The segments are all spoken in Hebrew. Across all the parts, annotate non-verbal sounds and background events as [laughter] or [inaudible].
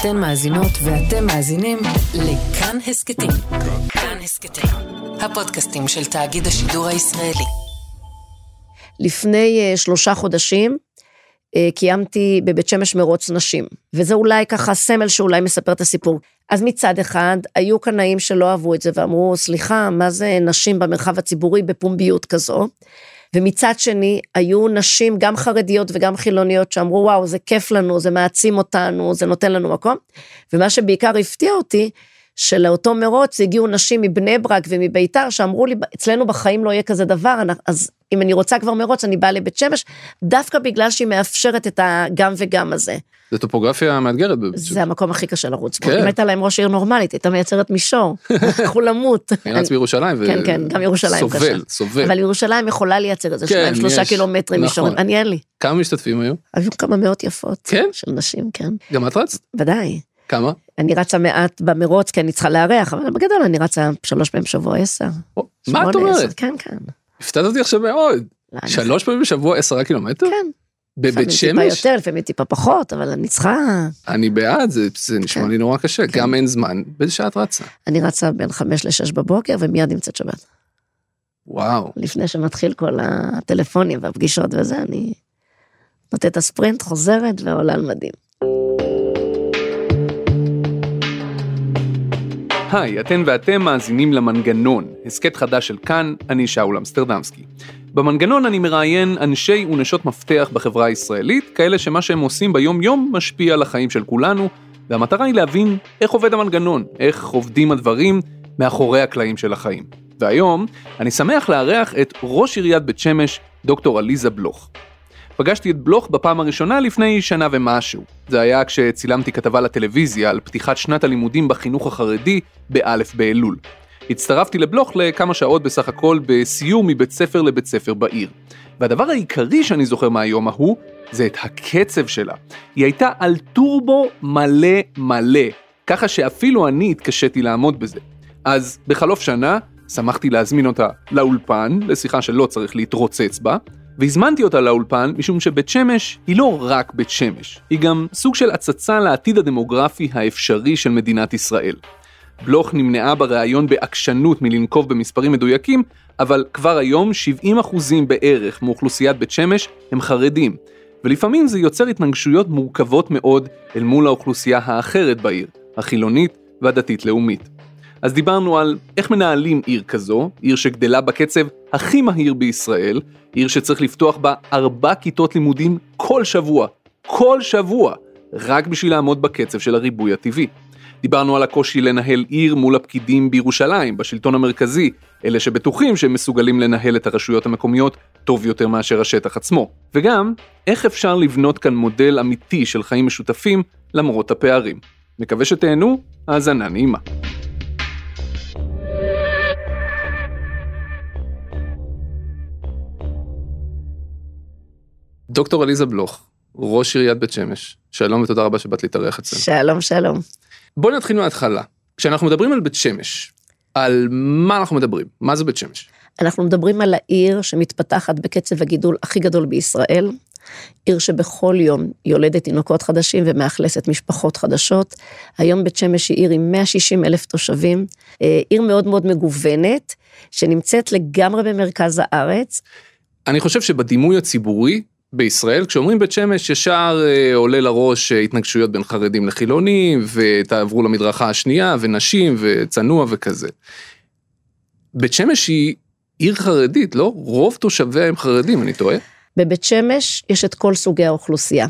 אתן מאזינות ואתם מאזינים לכאן הסכתים. כאן הסכתים, הפודקאסטים של תאגיד השידור הישראלי. לפני uh, שלושה חודשים uh, קיימתי בבית שמש מרוץ נשים, וזה אולי ככה סמל שאולי מספר את הסיפור. אז מצד אחד, היו קנאים שלא אהבו את זה ואמרו, סליחה, מה זה נשים במרחב הציבורי בפומביות כזו? ומצד שני, היו נשים, גם חרדיות וגם חילוניות, שאמרו, וואו, זה כיף לנו, זה מעצים אותנו, זה נותן לנו מקום. ומה שבעיקר הפתיע אותי, שלאותו מרוץ הגיעו נשים מבני ברק ומביתר, שאמרו לי, אצלנו בחיים לא יהיה כזה דבר, אז אם אני רוצה כבר מרוץ, אני באה לבית שמש, דווקא בגלל שהיא מאפשרת את הגם וגם הזה. זה טופוגרפיה מאתגרת בבית שמש. זה המקום הכי קשה לרוץ בו. כן. אם הייתה להם ראש עיר נורמלית, הייתה מייצרת מישור, [laughs] הלכו למות. אני רץ בירושלים. כן, כן, גם ירושלים קשה. סובל, סובל. אבל ירושלים יכולה לייצר איזה כן, שניים, שלושה יש. קילומטרים נכון. מישורים, אני אין לי. כמה משתתפים היו? היו כמה מאות יפות. כן? של נשים, כן. גם את רצת? ודאי. כמה? אני רצה מעט במרוץ כי אני צריכה לארח, אבל בגדול אני רצה שלוש פעמים בשבוע עשר. מה את אומרת? כן, כן. הפתעת אותי עכשיו מאוד. לא, שלוש פעמים בשבוע עשרה קילומטר? כן. בבית לפעמים טיפה שמש? יותר, לפעמים טיפה פחות, אבל אני צריכה... אני בעד, זה- זה נשמע כן. לי נורא קשה. כן. גם אין זמן. באיזה שעה את רצה? אני רצה בין חמש לשש בבוקר ומיד נמצאת שבת. וואו. לפני שמתחיל כל הטלפונים והפגישות וזה, אני נותנת את הספרינט, חוזרת ועולה על מדים. היי, אתן ואתם מאזינים למנגנון, הסכת חדש של כאן, אני שאול אמסטרדמסקי. במנגנון אני מראיין אנשי ונשות מפתח בחברה הישראלית, כאלה שמה שהם עושים ביום יום משפיע על החיים של כולנו, והמטרה היא להבין איך עובד המנגנון, איך עובדים הדברים מאחורי הקלעים של החיים. והיום אני שמח לארח את ראש עיריית בית שמש, דוקטור עליזה בלוך. פגשתי את בלוך בפעם הראשונה לפני שנה ומשהו. זה היה כשצילמתי כתבה לטלוויזיה על פתיחת שנת הלימודים בחינוך החרדי באלף באלול. הצטרפתי לבלוך לכמה שעות בסך הכל בסיור מבית ספר לבית ספר בעיר. והדבר העיקרי שאני זוכר מהיום ההוא, זה את הקצב שלה. היא הייתה על טורבו מלא מלא, ככה שאפילו אני התקשיתי לעמוד בזה. אז בחלוף שנה, שמחתי להזמין אותה לאולפן, לשיחה שלא צריך להתרוצץ בה, והזמנתי אותה לאולפן משום שבית שמש היא לא רק בית שמש, היא גם סוג של הצצה לעתיד הדמוגרפי האפשרי של מדינת ישראל. בלוך נמנעה בריאיון בעקשנות מלנקוב במספרים מדויקים, אבל כבר היום 70% בערך מאוכלוסיית בית שמש הם חרדים, ולפעמים זה יוצר התנגשויות מורכבות מאוד אל מול האוכלוסייה האחרת בעיר, החילונית והדתית-לאומית. אז דיברנו על איך מנהלים עיר כזו, עיר שגדלה בקצב הכי מהיר בישראל, עיר שצריך לפתוח בה ארבע כיתות לימודים כל שבוע, כל שבוע, רק בשביל לעמוד בקצב של הריבוי הטבעי. דיברנו על הקושי לנהל עיר מול הפקידים בירושלים, בשלטון המרכזי, אלה שבטוחים שהם מסוגלים לנהל את הרשויות המקומיות טוב יותר מאשר השטח עצמו. וגם, איך אפשר לבנות כאן מודל אמיתי של חיים משותפים למרות הפערים. מקווה שתהנו, האזנה נעימה. דוקטור עליזה בלוך, ראש עיריית בית שמש, שלום ותודה רבה שבאת להתארח אצלנו. שלום, שלום. בואי נתחיל מההתחלה. כשאנחנו מדברים על בית שמש, על מה אנחנו מדברים? מה זה בית שמש? אנחנו מדברים על העיר שמתפתחת בקצב הגידול הכי גדול בישראל, עיר שבכל יום יולדת תינוקות חדשים ומאכלסת משפחות חדשות. היום בית שמש היא עיר עם 160 אלף תושבים, אה, עיר מאוד מאוד מגוונת, שנמצאת לגמרי במרכז הארץ. אני חושב שבדימוי הציבורי בישראל, כשאומרים בית שמש, ישר אה, עולה לראש אה, התנגשויות בין חרדים לחילונים, ותעברו למדרכה השנייה, ונשים, וצנוע וכזה. בית שמש היא עיר חרדית, לא? רוב תושביה הם חרדים, אני טועה? בבית שמש יש את כל סוגי האוכלוסייה.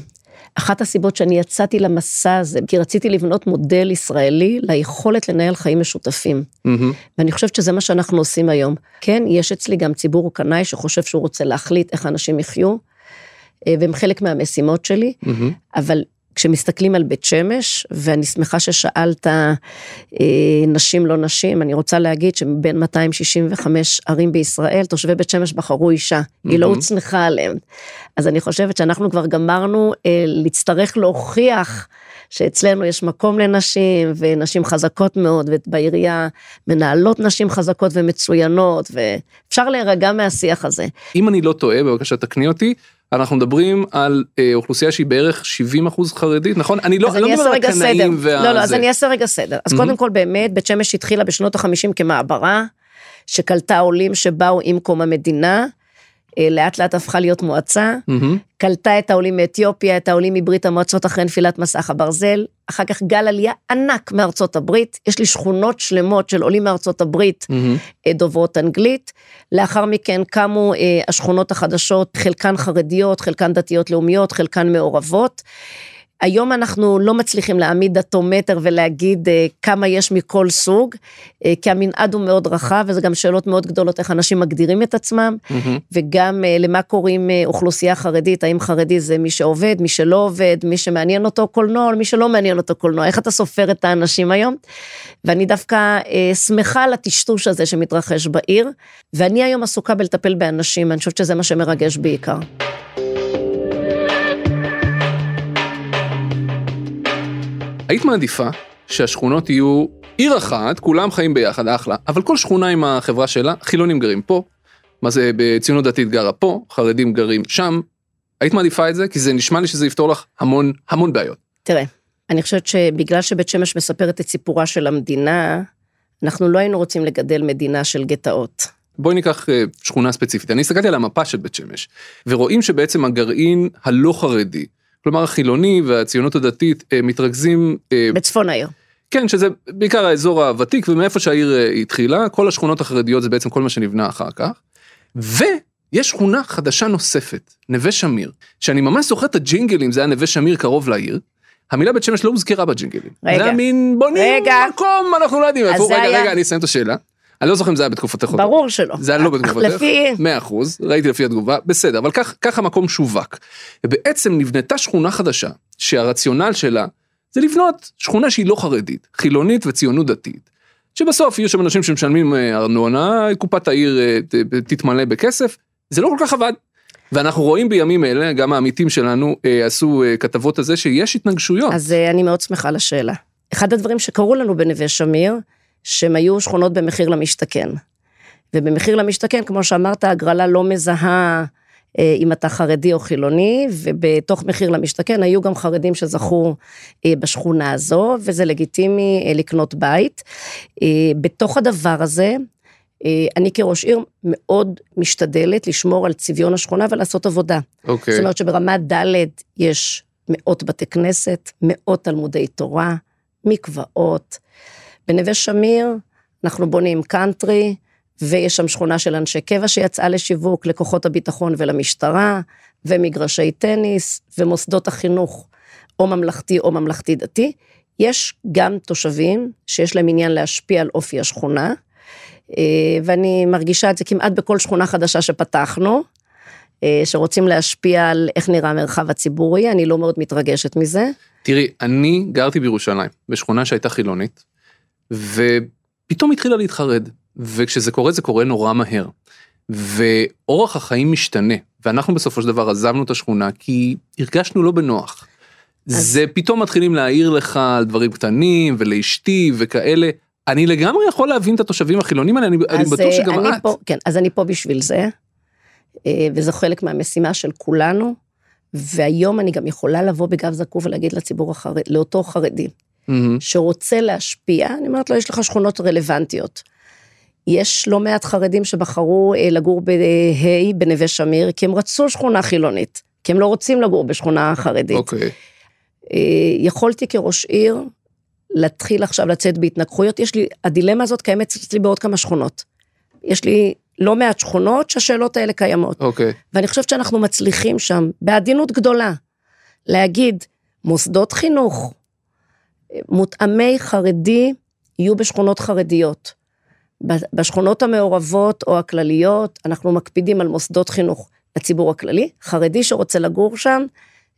אחת הסיבות שאני יצאתי למסע הזה, כי רציתי לבנות מודל ישראלי ליכולת לנהל חיים משותפים. מהמם. ואני חושבת שזה מה שאנחנו עושים היום. כן, יש אצלי גם ציבור קנאי שחושב שהוא רוצה להחליט איך אנשים יחיו, והם חלק מהמשימות שלי, מהמם. אבל כשמסתכלים על בית שמש, ואני שמחה ששאלת אה, נשים לא נשים, אני רוצה להגיד שבין 265 ערים בישראל, תושבי בית שמש בחרו אישה, היא לא. הוצנחה עליהם. אז אני חושבת שאנחנו כבר גמרנו אה, להצטרך להוכיח שאצלנו יש מקום לנשים, ונשים חזקות מאוד, ובעירייה מנהלות נשים חזקות ומצוינות, ואפשר להירגע מהשיח הזה. אם אני לא טועה, בבקשה תקני אותי, אנחנו מדברים על אה, אוכלוסייה שהיא בערך 70 אחוז חרדית, נכון? אני לא, אני לא מדבר על הקנאים וה... לא, לא, אז אני אעשה רגע סדר. אז mm-hmm. קודם כל באמת, בית שמש התחילה בשנות ה-50 כמעברה, שקלטה עולים שבאו עם קום המדינה. אה, לאט לאט הפכה להיות מועצה, mm-hmm. קלטה את העולים מאתיופיה, את העולים מברית המועצות אחרי נפילת מסך הברזל, אחר כך גל עלייה ענק מארצות הברית, יש לי שכונות שלמות של עולים מארצות הברית mm-hmm. דוברות אנגלית, לאחר מכן קמו אה, השכונות החדשות, חלקן חרדיות, חלקן דתיות לאומיות, חלקן מעורבות. היום אנחנו לא מצליחים להעמיד דתומטר ולהגיד uh, כמה יש מכל סוג, uh, כי המנעד הוא מאוד רחב, וזה גם שאלות מאוד גדולות איך אנשים מגדירים את עצמם, mm-hmm. וגם uh, למה קוראים אוכלוסייה חרדית, האם חרדי זה מי שעובד, מי שלא עובד, מי שמעניין אותו קולנוע, או מי שלא מעניין אותו קולנוע, איך אתה סופר את האנשים היום? ואני דווקא uh, שמחה על הטשטוש הזה שמתרחש בעיר, ואני היום עסוקה בלטפל באנשים, אני חושבת שזה מה שמרגש בעיקר. היית מעדיפה שהשכונות יהיו עיר אחת, כולם חיים ביחד, אחלה, אבל כל שכונה עם החברה שלה, חילונים גרים פה, מה זה בציונות דתית גרה פה, חרדים גרים שם. היית מעדיפה את זה? כי זה נשמע לי שזה יפתור לך המון המון בעיות. תראה, אני חושבת שבגלל שבית שמש מספרת את סיפורה של המדינה, אנחנו לא היינו רוצים לגדל מדינה של גטאות. בואי ניקח אה, שכונה ספציפית, אני הסתכלתי על המפה של בית שמש, ורואים שבעצם הגרעין הלא חרדי, כלומר החילוני והציונות הדתית אה, מתרכזים... אה, בצפון העיר. כן, שזה בעיקר האזור הוותיק ומאיפה שהעיר אה, התחילה, כל השכונות החרדיות זה בעצם כל מה שנבנה אחר כך. ויש שכונה חדשה נוספת, נווה שמיר, שאני ממש זוכר את הג'ינגלים, זה היה נווה שמיר קרוב לעיר. המילה בית שמש לא הוזכרה בג'ינגלים. רגע. זה היה מין בונים רגע. מקום, אנחנו לא יודעים איפה. רגע, היה... רגע, אני אסיים את השאלה. אני לא זוכר אם זה היה בתקופתך. ברור שלא. זה היה לא בתקופתך. לפי... מאה אחוז, ראיתי לפי התגובה, בסדר, אבל כך, כך המקום שווק. ובעצם נבנתה שכונה חדשה, שהרציונל שלה זה לבנות שכונה שהיא לא חרדית, חילונית וציונות דתית. שבסוף יהיו שם אנשים שמשלמים אה, ארנונה, קופת העיר אה, תתמלא בכסף, זה לא כל כך עבד. ואנחנו רואים בימים אלה, גם העמיתים שלנו אה, עשו כתבות על זה שיש התנגשויות. אז אני מאוד שמחה לשאלה. אחד הדברים שקרו לנו בנווה שמיר, שהם היו שכונות במחיר למשתכן. ובמחיר למשתכן, כמו שאמרת, הגרלה לא מזהה אה, אם אתה חרדי או חילוני, ובתוך מחיר למשתכן היו גם חרדים שזכו אה, בשכונה הזו, וזה לגיטימי אה, לקנות בית. אה, בתוך הדבר הזה, אה, אני כראש עיר מאוד משתדלת לשמור על צביון השכונה ולעשות עבודה. אוקיי. זאת אומרת שברמה ד' יש מאות בתי כנסת, מאות תלמודי תורה, מקוואות, בנווה שמיר אנחנו בונים קאנטרי, ויש שם שכונה של אנשי קבע שיצאה לשיווק, לכוחות הביטחון ולמשטרה, ומגרשי טניס, ומוסדות החינוך, או ממלכתי או ממלכתי דתי. יש גם תושבים שיש להם עניין להשפיע על אופי השכונה, אה, ואני מרגישה את זה כמעט בכל שכונה חדשה שפתחנו, אה, שרוצים להשפיע על איך נראה המרחב הציבורי, אני לא מאוד מתרגשת מזה. תראי, אני גרתי בירושלים, בשכונה שהייתה חילונית, ופתאום התחילה להתחרד, וכשזה קורה זה קורה נורא מהר. ואורח החיים משתנה, ואנחנו בסופו של דבר עזבנו את השכונה כי הרגשנו לא בנוח. אז... זה פתאום מתחילים להעיר לך על דברים קטנים ולאשתי וכאלה. אני לגמרי יכול להבין את התושבים החילונים האלה, אני, אני בטוח שגם את. פה, כן, אז אני פה בשביל זה, אה, וזה חלק מהמשימה של כולנו, והיום אני גם יכולה לבוא בגב זקוף ולהגיד לציבור החרדי, לאותו חרדי, mm-hmm. שרוצה להשפיע, אני אומרת לו, יש לך שכונות רלוונטיות. יש לא מעט חרדים שבחרו אה, לגור בה' בנווה שמיר, כי הם רצו שכונה חילונית, כי הם לא רוצים לגור בשכונה חרדית. אוקיי. Okay. אה, יכולתי כראש עיר להתחיל עכשיו לצאת בהתנגחויות, יש לי, הדילמה הזאת קיימת אצלי בעוד כמה שכונות. יש לי לא מעט שכונות שהשאלות האלה קיימות. אוקיי. Okay. ואני חושבת שאנחנו מצליחים שם, בעדינות גדולה, להגיד, מוסדות חינוך, מותאמי חרדי יהיו בשכונות חרדיות. בשכונות המעורבות או הכלליות, אנחנו מקפידים על מוסדות חינוך לציבור הכללי. חרדי שרוצה לגור שם,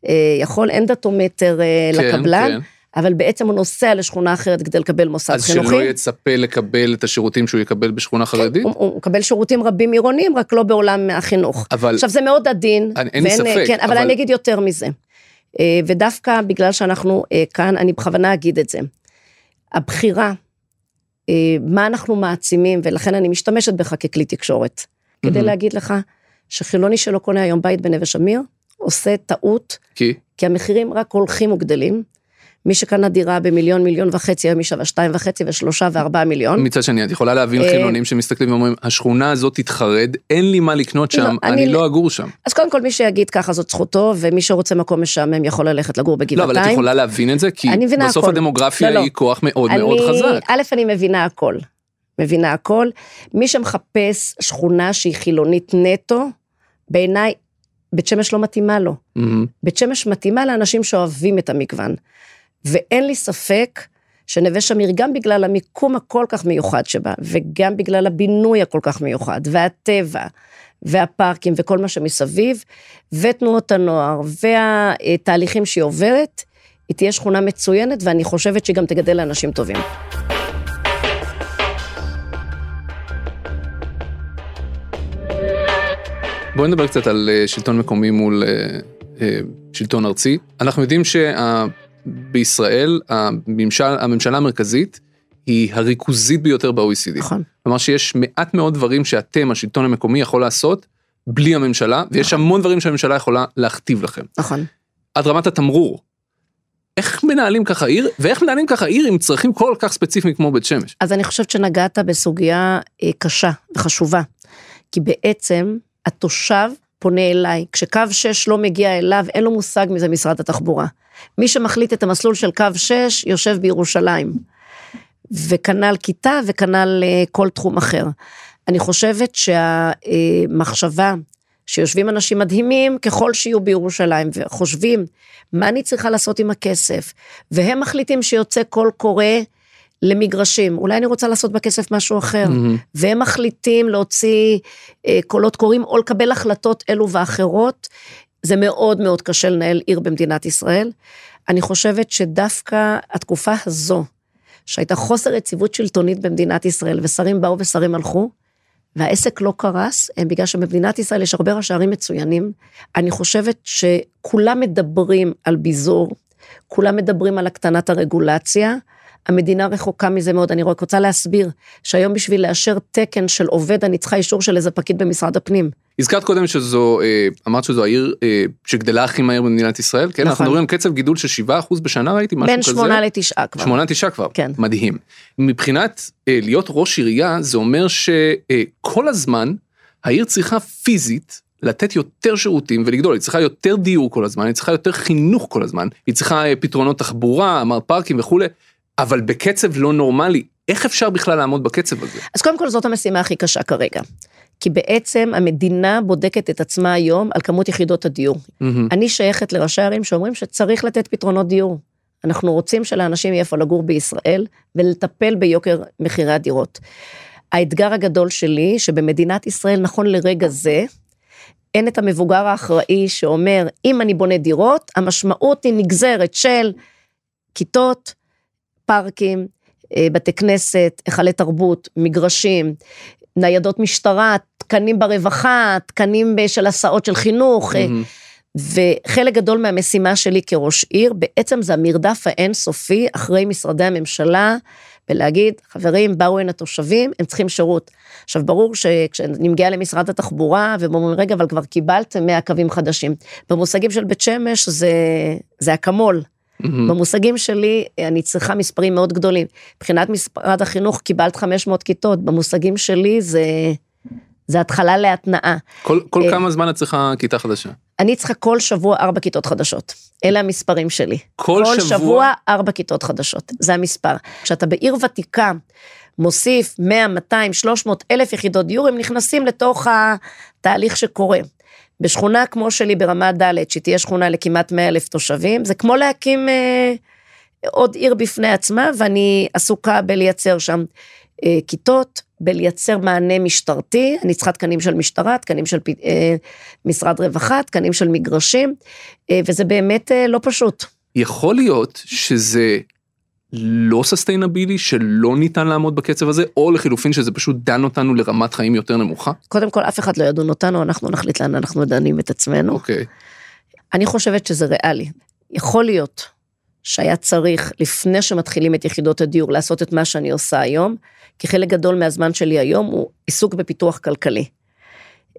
אה, יכול, אין דתומטר אה, כן, לקבלן, כן. אבל בעצם הוא נוסע לשכונה אחרת כדי לקבל מוסד אז חינוכי. שלא יצפה לקבל את השירותים שהוא יקבל בשכונה חרדית? הוא, הוא מקבל שירותים רבים עירוניים, רק לא בעולם החינוך. אבל- עכשיו, זה מאוד עדין. אין לי ספק, כן, אבל, אבל- אני אגיד יותר מזה. אה, ודווקא בגלל שאנחנו אה, כאן, אני בכוונה אגיד את זה. הבחירה, אה, מה אנחנו מעצימים, ולכן אני משתמשת בך ככלי תקשורת, כדי מהמם. להגיד לך שחילוני שלא קונה היום בית בנווה שמיר, עושה טעות, כי? כי המחירים רק הולכים וגדלים. מי שקנה דירה במיליון, מיליון וחצי, היום היא שווה שתיים וחצי ושלושה וארבעה מיליון. מצד שני, את יכולה להבין אה, חילונים שמסתכלים ואומרים, השכונה הזאת תתחרד, אין לי מה לקנות שם, לא, אני אני- לא אגור שם. אז קודם כל, מי שיגיד ככה זאת זכותו, ומי שרוצה מקום משעמם יכול ללכת לגור לא, בגבעתיים. אבל את יכולה להבין את זה, כי בסוף הכל. הדמוגרפיה לא, לא. היא כוח מאוד אני, מאוד חזק. א', אני מבינה הכל. מבינה הכל. מי שמחפש שכונה שהיא חילונית נטו, בעיניי, בית שמש לא מתאימה לו. מהמם. בית שמש מתאימה לאנשים שאוהבים את המגוון. ואין לי ספק שנווה שמיר, גם בגלל המיקום הכל כך מיוחד שבה, וגם בגלל הבינוי הכל כך מיוחד, והטבע, והפארקים וכל מה שמסביב, ותנועות הנוער, והתהליכים שהיא עוברת, היא תהיה שכונה מצוינת, ואני חושבת שהיא גם תגדל לאנשים טובים. בואי נדבר קצת על אה, שלטון מקומי מול אה, אה, שלטון ארצי. אנחנו יודעים שבישראל הממשל, הממשלה המרכזית היא הריכוזית ביותר ב-OECD. נכון. כלומר שיש מעט מאוד דברים שאתם, השלטון המקומי, יכול לעשות בלי הממשלה, ויש נכון. המון דברים שהממשלה יכולה להכתיב לכם. נכון. עד רמת התמרור. איך מנהלים ככה עיר, ואיך מנהלים ככה עיר עם צרכים כל כך ספציפיים כמו בית שמש? אז אני חושבת שנגעת בסוגיה אה, קשה וחשובה, כי בעצם התושב פונה אליי, כשקו 6 לא מגיע אליו, אין לו מושג מזה משרד התחבורה. מי שמחליט את המסלול של קו 6 יושב בירושלים. וכנ"ל כיתה וכנ"ל אה, כל תחום אחר. אני חושבת שהמחשבה שיושבים אנשים מדהימים ככל שיהיו בירושלים וחושבים מה אני צריכה לעשות עם הכסף, והם מחליטים שיוצא קול קורא למגרשים, אולי אני רוצה לעשות בכסף משהו אחר, והם מחליטים להוציא אה, קולות קוראים או לקבל החלטות אלו ואחרות, זה מאוד מאוד קשה לנהל עיר במדינת ישראל. אני חושבת שדווקא התקופה הזו, שהייתה חוסר יציבות שלטונית במדינת ישראל, ושרים באו ושרים הלכו, והעסק לא קרס, הם בגלל שבמדינת ישראל יש הרבה ראשי ערים מצוינים. אני חושבת שכולם מדברים על ביזור, כולם מדברים על הקטנת הרגולציה, המדינה רחוקה מזה מאוד, אני רק רוצה להסביר שהיום בשביל לאשר תקן של עובד, אני צריכה אישור של איזה פקיד במשרד הפנים. הזכרת קודם שזו, אה, אמרת שזו העיר אה, שגדלה הכי מהר במדינת ישראל, כן? נכון. אנחנו מדברים על קצב גידול של 7% בשנה, ראיתי משהו בין כזה. שמונה לתשעה כבר. שמונה תשעה כבר, כן. מדהים. מבחינת אה, להיות ראש עירייה, זה אומר שכל הזמן העיר צריכה פיזית לתת יותר שירותים ולגדול, היא צריכה יותר דיור כל הזמן, היא צריכה יותר חינוך כל הזמן, היא צריכה פתרונות תחבורה, אמרת פארקים וכולי, אבל בקצב לא נורמלי. איך אפשר בכלל לעמוד בקצב הזה? אז קודם כל זאת המשימה הכי קשה כרגע. כי בעצם המדינה בודקת את עצמה היום על כמות יחידות הדיור. מהמם. אני שייכת לראשי ערים שאומרים שצריך לתת פתרונות דיור. אנחנו רוצים שלאנשים יהיה איפה לגור בישראל ולטפל ביוקר מחירי הדירות. האתגר הגדול שלי, שבמדינת ישראל נכון לרגע זה, אין את המבוגר האחראי שאומר, אם אני בונה דירות, המשמעות היא נגזרת של כיתות, פארקים, בתי כנסת, היכלי תרבות, מגרשים, ניידות משטרה, תקנים ברווחה, תקנים ב- של הסעות של חינוך, אה, מהמם. וחלק גדול מהמשימה שלי כראש עיר, בעצם זה המרדף האינסופי אחרי משרדי הממשלה, ולהגיד, חברים, באו הנה תושבים, הם צריכים שירות. עכשיו, ברור שכשאני מגיעה למשרד התחבורה, והם אומרים, רגע, אבל כבר קיבלתם 100 קווים חדשים. במושגים של בית שמש זה, זה אקמול. מהמם. במושגים שלי, אני צריכה מספרים מאוד גדולים. מבחינת משרד החינוך, קיבלת 500 כיתות, במושגים שלי זה, זה התחלה להתנעה. כל, כל אה, כמה זמן את צריכה כיתה חדשה? אני צריכה כל שבוע ארבע כיתות חדשות. אלה המספרים שלי. כל כל שבוע? שבוע ארבע כיתות חדשות, זה המספר. כשאתה בעיר ותיקה, מוסיף 100, 200, 300 אלף יחידות דיור, הם נכנסים לתוך התהליך שקורה. בשכונה כמו שלי ברמה ד', שתהיה שכונה לכמעט 100 אלף תושבים, זה כמו להקים אה, עוד עיר בפני עצמה, ואני עסוקה בלייצר שם אה, כיתות, בלייצר מענה משטרתי, אני צריכה תקנים של משטרה, תקנים של אה, משרד רווחה, תקנים של מגרשים, אה, וזה באמת אה, לא פשוט. יכול להיות שזה לא ססטיינבילי, שלא ניתן לעמוד בקצב הזה, או לחילופין שזה פשוט דן אותנו לרמת חיים יותר נמוכה? קודם כל, אף אחד לא ידון אותנו, אנחנו נחליט לאן אנחנו דנים את עצמנו. אוקיי. אני חושבת שזה ריאלי. יכול להיות שהיה צריך, לפני שמתחילים את יחידות הדיור, לעשות את מה שאני עושה היום, כי חלק גדול מהזמן שלי היום הוא עיסוק בפיתוח כלכלי.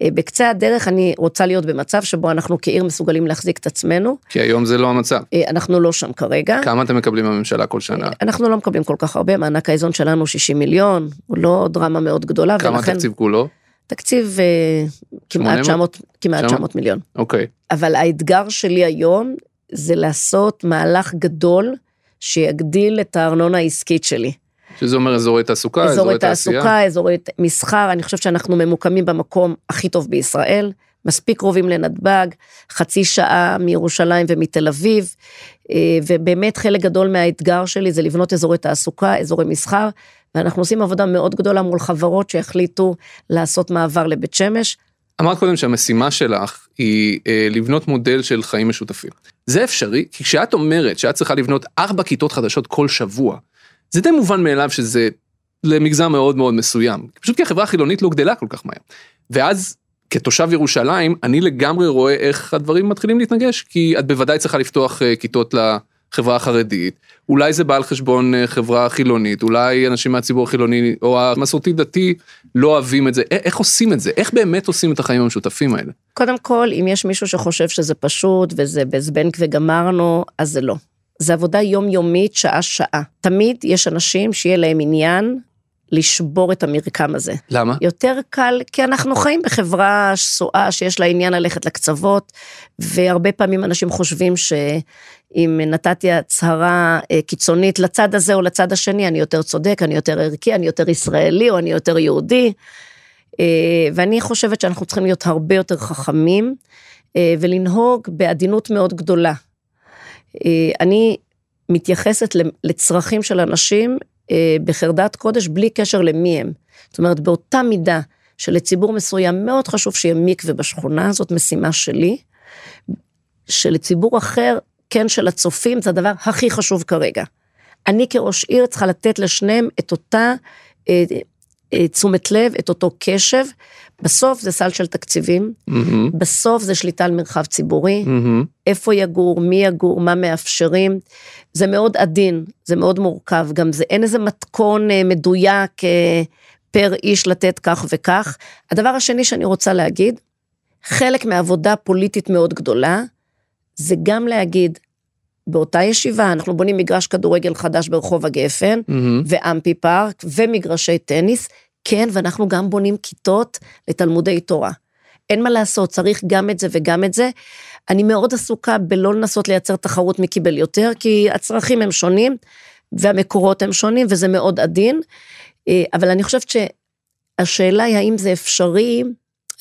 אה, בקצה הדרך אני רוצה להיות במצב שבו אנחנו כעיר מסוגלים להחזיק את עצמנו. כי היום זה לא המצב. אה, אנחנו לא שם כרגע. כמה אתם מקבלים בממשלה כל שנה? אה, אנחנו לא מקבלים כל כך הרבה, מענק האיזון שלנו 60 מיליון, הוא לא דרמה מאוד גדולה. כמה ולכן, התקציב כולו? תקציב אה, כמעט 900, כמעט 900 מיליון. אוקיי. אבל האתגר שלי היום זה לעשות מהלך גדול שיגדיל את הארנונה העסקית שלי. שזה אומר אזורי תעסוקה, אזורי תעשייה. תעסוקה, אזורי מסחר, אני חושבת שאנחנו ממוקמים במקום הכי טוב בישראל, מספיק קרובים לנתב"ג, חצי שעה מירושלים ומתל אביב, אה, ובאמת חלק גדול מהאתגר שלי זה לבנות אזורי תעסוקה, אזורי מסחר, ואנחנו עושים עבודה מאוד גדולה מול חברות שהחליטו לעשות מעבר לבית שמש. אמרת קודם שהמשימה שלך היא אה, לבנות מודל של חיים משותפים. זה אפשרי, כי כשאת אומרת שאת צריכה לבנות ארבע כיתות חדשות כל שבוע, זה די מובן מאליו שזה למגזר מאוד מאוד מסוים. פשוט כי החברה החילונית לא גדלה כל כך מהר. ואז כתושב ירושלים, אני לגמרי רואה איך הדברים מתחילים להתנגש, כי את בוודאי צריכה לפתוח אה, כיתות לחברה החרדית, אולי זה בא על חשבון אה, חברה חילונית, אולי אנשים מהציבור החילוני או המסורתי דתי לא אוהבים את זה, איך עושים את זה? איך באמת עושים את החיים המשותפים האלה? קודם כל, אם יש מישהו שחושב שזה פשוט וזה בזבנג וגמרנו, אז זה לא. זה עבודה יומיומית, שעה-שעה. תמיד יש אנשים שיהיה להם עניין לשבור את המרקם הזה. למה? יותר קל, כי אנחנו חיים בחברה שסועה שיש לה עניין ללכת לקצוות, והרבה פעמים אנשים חושבים שאם נתתי הצהרה אה, קיצונית לצד הזה או לצד השני, אני יותר צודק, אני יותר ערכי, אני יותר ישראלי או אני יותר יהודי. אה, ואני חושבת שאנחנו צריכים להיות הרבה יותר חכמים אה, ולנהוג בעדינות מאוד גדולה. אה, אני מתייחסת לצרכים של אנשים אה, בחרדת קודש בלי קשר למי הם. זאת אומרת, באותה מידה שלציבור מסוים מאוד חשוב שיהיה מקווה בשכונה, זאת משימה שלי, שלציבור אחר, כן של הצופים, זה הדבר הכי חשוב כרגע. אני כראש עיר צריכה לתת לשניהם את אותה אה, תשומת לב, את אותו קשב. בסוף זה סל של תקציבים, מהמם, בסוף זה שליטה על מרחב ציבורי, מהמם. איפה יגור, מי יגור, מה מאפשרים. זה מאוד עדין, זה מאוד מורכב, גם זה, אין איזה מתכון אה, מדויק אה, פר איש לתת כך וכך. הדבר השני שאני רוצה להגיד, חלק מעבודה פוליטית מאוד גדולה, זה גם להגיד, באותה ישיבה אנחנו בונים מגרש כדורגל חדש ברחוב הגפן, מהמם. ואמפי פארק, ומגרשי טניס, כן, ואנחנו גם בונים כיתות לתלמודי תורה. אין מה לעשות, צריך גם את זה וגם את זה. אני מאוד עסוקה בלא לנסות לייצר תחרות מי קיבל יותר, כי הצרכים הם שונים, והמקורות הם שונים, וזה מאוד עדין. אה, אבל אני חושבת שהשאלה היא האם זה אפשרי,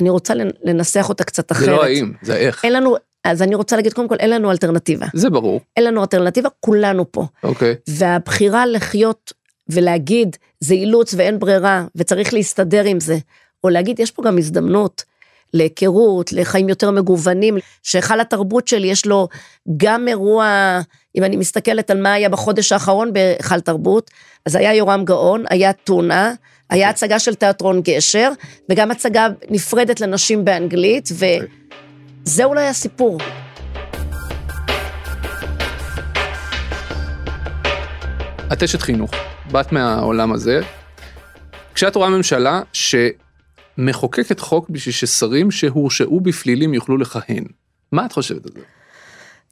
אני רוצה לנסח אותה קצת אחרת. זה לא האם, זה איך. אין לנו, אז אני רוצה להגיד, קודם כל, אין לנו אלטרנטיבה. זה ברור, אין לנו אלטרנטיבה, כולנו פה. אוקיי. והבחירה לחיות ולהגיד, זה אילוץ ואין ברירה, וצריך להסתדר עם זה, או להגיד, יש פה גם הזדמנות להיכרות, לחיים יותר מגוונים, שהיכל התרבות שלי יש לו גם אירוע, אם אני מסתכלת על מה היה בחודש האחרון בהיכל תרבות, אז היה יורם גאון, היה טונה, היה הצגה של תיאטרון גשר, וגם הצגה נפרדת לנשים באנגלית, וזה אולי הסיפור. את אשת חינוך, באת מהעולם הזה. כשאת רואה ממשלה שמחוקקת חוק בשביל ששרים שהורשעו בפלילים יוכלו לכהן, מה את חושבת על זה?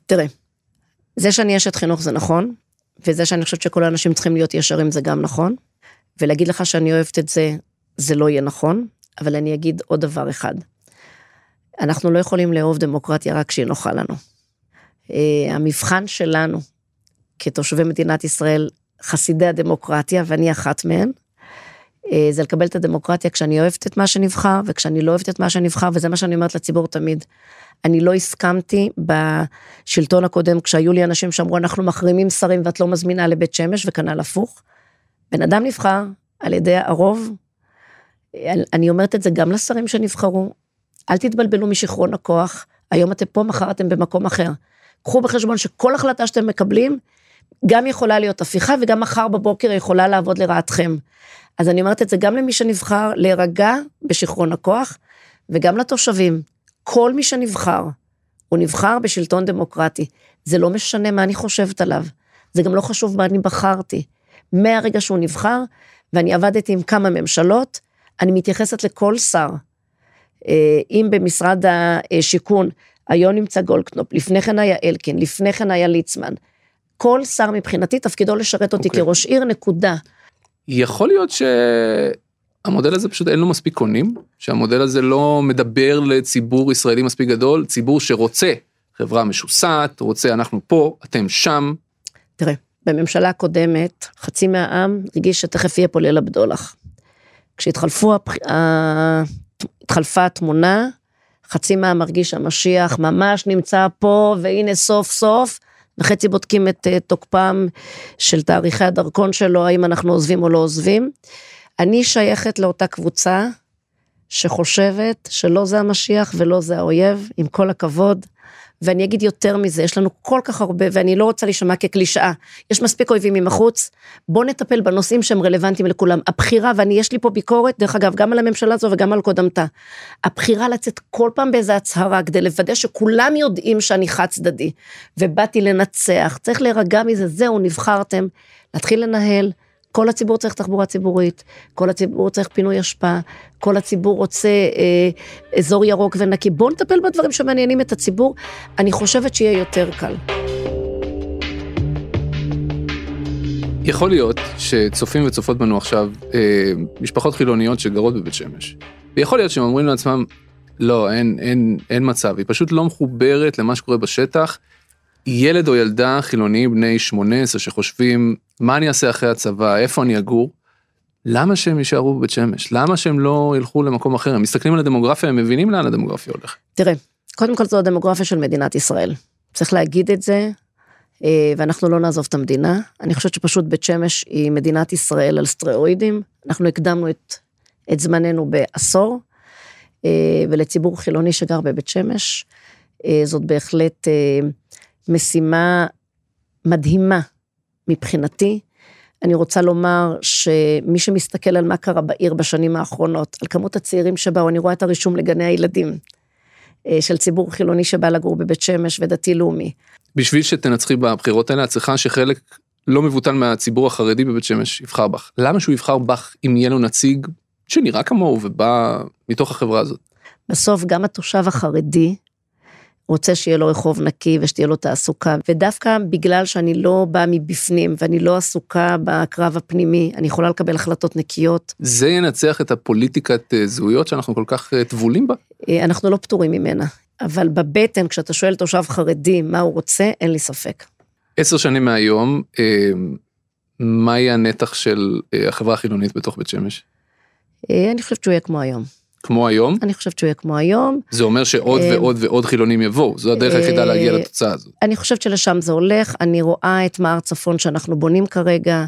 תראה, זה שאני אשת חינוך זה נכון, וזה שאני חושבת שכל האנשים צריכים להיות ישרים זה גם נכון, ולהגיד לך שאני אוהבת את זה, זה לא יהיה נכון, אבל אני אגיד עוד דבר אחד. אנחנו לא יכולים לאהוב דמוקרטיה רק כשהיא נוחה לנו. אה, המבחן שלנו כתושבי מדינת ישראל, חסידי הדמוקרטיה, ואני אחת מהן, אה, זה לקבל את הדמוקרטיה כשאני אוהבת את מה שנבחר, וכשאני לא אוהבת את מה שנבחר, וזה מה שאני אומרת לציבור תמיד. אני לא הסכמתי בשלטון הקודם, כשהיו לי אנשים שאמרו, אנחנו מחרימים שרים ואת לא מזמינה לבית שמש, וכנ"ל הפוך. בן אדם נבחר על ידי הרוב, אני אומרת את זה גם לשרים שנבחרו, אל תתבלבלו משיכרון הכוח, היום אתם פה, מחר אתם במקום אחר. קחו בחשבון שכל החלטה שאתם מקבלים, גם יכולה להיות הפיכה וגם מחר בבוקר יכולה לעבוד לרעתכם. אז אני אומרת את זה גם למי שנבחר להירגע בשיכרון הכוח, וגם לתושבים. כל מי שנבחר, הוא נבחר בשלטון דמוקרטי. זה לא משנה מה אני חושבת עליו. זה גם לא חשוב מה אני בחרתי. מהרגע שהוא נבחר, ואני עבדתי עם כמה ממשלות, אני מתייחסת לכל שר. אה, אם במשרד השיכון, היום נמצא גולדקנופ, לפני כן היה אלקין, לפני כן היה ליצמן. כל שר מבחינתי תפקידו לשרת אותי okay. אוקיי. כראש עיר, נקודה. יכול להיות שהמודל הזה פשוט אין לו מספיק קונים, שהמודל הזה לא מדבר לציבור ישראלי מספיק גדול, ציבור שרוצה חברה משוסעת, רוצה אנחנו פה, אתם שם. תראה, בממשלה הקודמת, חצי מהעם הרגיש שתכף יהיה פה ליל הבדולח. כשהתחלפו, הפ... התחלפה התמונה, חצי מהעם מרגיש שהמשיח ממש נמצא פה, והנה סוף סוף, וחצי בודקים את uh, תוקפם של תאריכי הדרכון שלו, האם אנחנו עוזבים או לא עוזבים. אני שייכת לאותה קבוצה שחושבת שלא זה המשיח ולא זה האויב, עם כל הכבוד. ואני אגיד יותר מזה, יש לנו כל כך הרבה, ואני לא רוצה להישמע כקלישאה, יש מספיק אויבים מבחוץ, בואו נטפל בנושאים שהם רלוונטיים לכולם. הבחירה, ואני, יש לי פה ביקורת, דרך אגב, גם על הממשלה הזו וגם על קודמתה, הבחירה לצאת כל פעם באיזה הצהרה כדי לוודא שכולם יודעים שאני חד צדדי, ובאתי לנצח, צריך להירגע מזה, זהו, נבחרתם, להתחיל לנהל, כל הציבור צריך תחבורה ציבורית, כל הציבור צריך פינוי אשפה, כל הציבור רוצה אה, אזור ירוק ונקי. בואו נטפל בדברים שמעניינים את הציבור, אני חושבת שיהיה יותר קל. יכול להיות שצופים וצופות בנו עכשיו אה, משפחות חילוניות שגרות בבית שמש. ויכול להיות שהם אומרים לעצמם, לא, אין, אין, אין מצב, היא פשוט לא מחוברת למה שקורה בשטח. ילד או ילדה חילוניים בני 18 שחושבים מה אני אעשה אחרי הצבא, איפה אני אגור, למה שהם יישארו בבית שמש? למה שהם לא ילכו למקום אחר? הם מסתכלים על הדמוגרפיה, הם מבינים לאן הדמוגרפיה הולכת. תראה, קודם כל זו הדמוגרפיה של מדינת ישראל. צריך להגיד את זה, אה, ואנחנו לא נעזוב את המדינה. אני חושבת שפשוט בית שמש היא מדינת ישראל על סטרואידים. אנחנו הקדמנו את, את זמננו בעשור, אה, ולציבור חילוני שגר בבית שמש, אה, זאת בהחלט משימה מדהימה מבחינתי. אני רוצה לומר שמי שמסתכל על מה קרה בעיר בשנים האחרונות, על כמות הצעירים שבאו, אני רואה את הרישום לגני הילדים, אה, של ציבור חילוני שבא לגור בבית שמש ודתי לאומי. בשביל שתנצחי בבחירות האלה, את צריכה שחלק לא מבוטל מהציבור החרדי בבית שמש יבחר בך. למה שהוא יבחר בך אם יהיה לו נציג שנראה כמוהו ובא מתוך החברה הזאת? בסוף גם התושב החרדי רוצה שיהיה לו רחוב נקי ושתהיה לו תעסוקה, ודווקא בגלל שאני לא באה מבפנים ואני לא עסוקה בקרב הפנימי, אני יכולה לקבל החלטות נקיות. זה ינצח את הפוליטיקת אה, זהויות שאנחנו כל כך אה, טבולים בה? אה, אנחנו לא פטורים ממנה, אבל בבטן, כשאתה שואל תושב חרדי מה הוא רוצה, אין לי ספק. עשר שנים מהיום, מה יהיה הנתח של החברה החילונית בתוך בית שמש? אני חושבת שהוא יהיה כמו היום. כמו היום? אני חושבת שהוא יהיה כמו היום. זה אומר שעוד אה, ועוד ועוד חילונים יבואו, זו הדרך היחידה אה, להגיע לתוצאה הזאת. אני חושבת שלשם זה הולך, אני רואה את מער צפון שאנחנו בונים כרגע,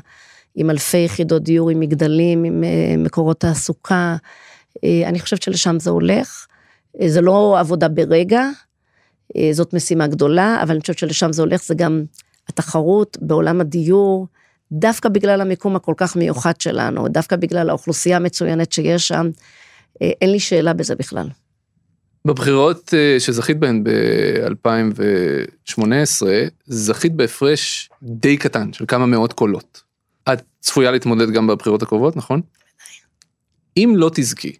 עם אלפי יחידות דיור, עם מגדלים, עם אה, מקורות תעסוקה, אני חושבת שלשם זה הולך. זה לא עבודה ברגע, זאת משימה גדולה, אבל אני חושבת שלשם זה הולך, זה גם התחרות בעולם הדיור, דווקא בגלל המיקום הכל כך מיוחד שלנו, דווקא בגלל האוכלוסייה המצוינת שיש שם. אה, אין לי שאלה בזה בכלל. בבחירות אה, שזכית בהן ב-2018, זכית בהפרש די קטן של כמה מאות קולות. את צפויה להתמודד גם בבחירות הקרובות, נכון? אם לא תזכי,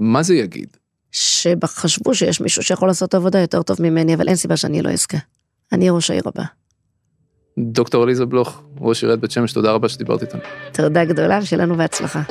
מה זה יגיד? שחשבו שיש מישהו שיכול לעשות עבודה יותר טוב ממני, אבל אין סיבה שאני לא אזכה. אני ראש העיר הבא. דוקטור עליזה בלוך, ראש עיריית בית שמש, תודה רבה שדיברת איתנו. תודה גדולה ושיהיה לנו בהצלחה.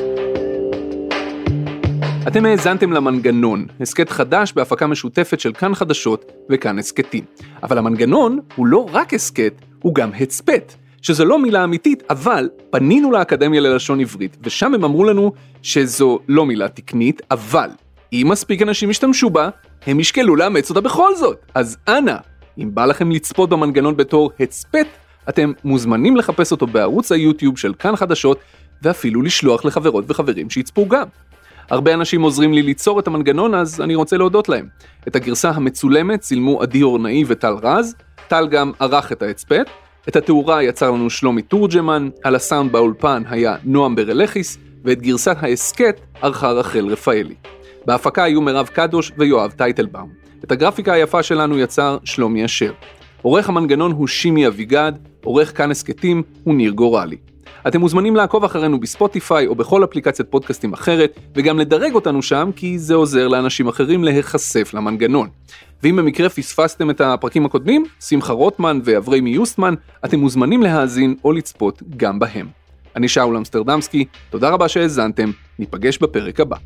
אתם האזנתם למנגנון, הסכת חדש בהפקה משותפת של כאן חדשות וכאן הסכתים. אבל המנגנון הוא לא רק הסכת, הוא גם הצפת, שזו לא מילה אמיתית, אבל פנינו לאקדמיה ללשון עברית, ושם הם אמרו לנו שזו לא מילה תקנית, אבל אם מספיק אנשים ישתמשו בה, הם ישקלו לאמץ אותה בכל זאת. אז אנא, אם בא לכם לצפות במנגנון בתור הצפת, אתם מוזמנים לחפש אותו בערוץ היוטיוב של כאן חדשות, ואפילו לשלוח לחברות וחברים שיצפו גם. הרבה אנשים עוזרים לי ליצור את המנגנון אז אני רוצה להודות להם. את הגרסה המצולמת צילמו עדי אורנאי וטל רז, טל גם ערך את ההצפת, את התאורה יצר לנו שלומי תורג'מן, על הסאונד באולפן היה נועם ברלכיס, ואת גרסת ההסכת ערכה רחל רפאלי. בהפקה היו מירב קדוש ויואב טייטלבאום. את הגרפיקה היפה שלנו יצר שלומי אשר. עורך המנגנון הוא שימי אביגד, עורך כאן הסכתים הוא ניר גורלי. אתם מוזמנים לעקוב אחרינו בספוטיפיי או בכל אפליקציית פודקאסטים אחרת, וגם לדרג אותנו שם, כי זה עוזר לאנשים אחרים להיחשף למנגנון. ואם במקרה פספסתם את הפרקים הקודמים, שמחה רוטמן ואבריימי יוסטמן, אתם מוזמנים להאזין או לצפות גם בהם. אני שאול אמסטרדמסקי, תודה רבה שהאזנתם, ניפגש בפרק הבא.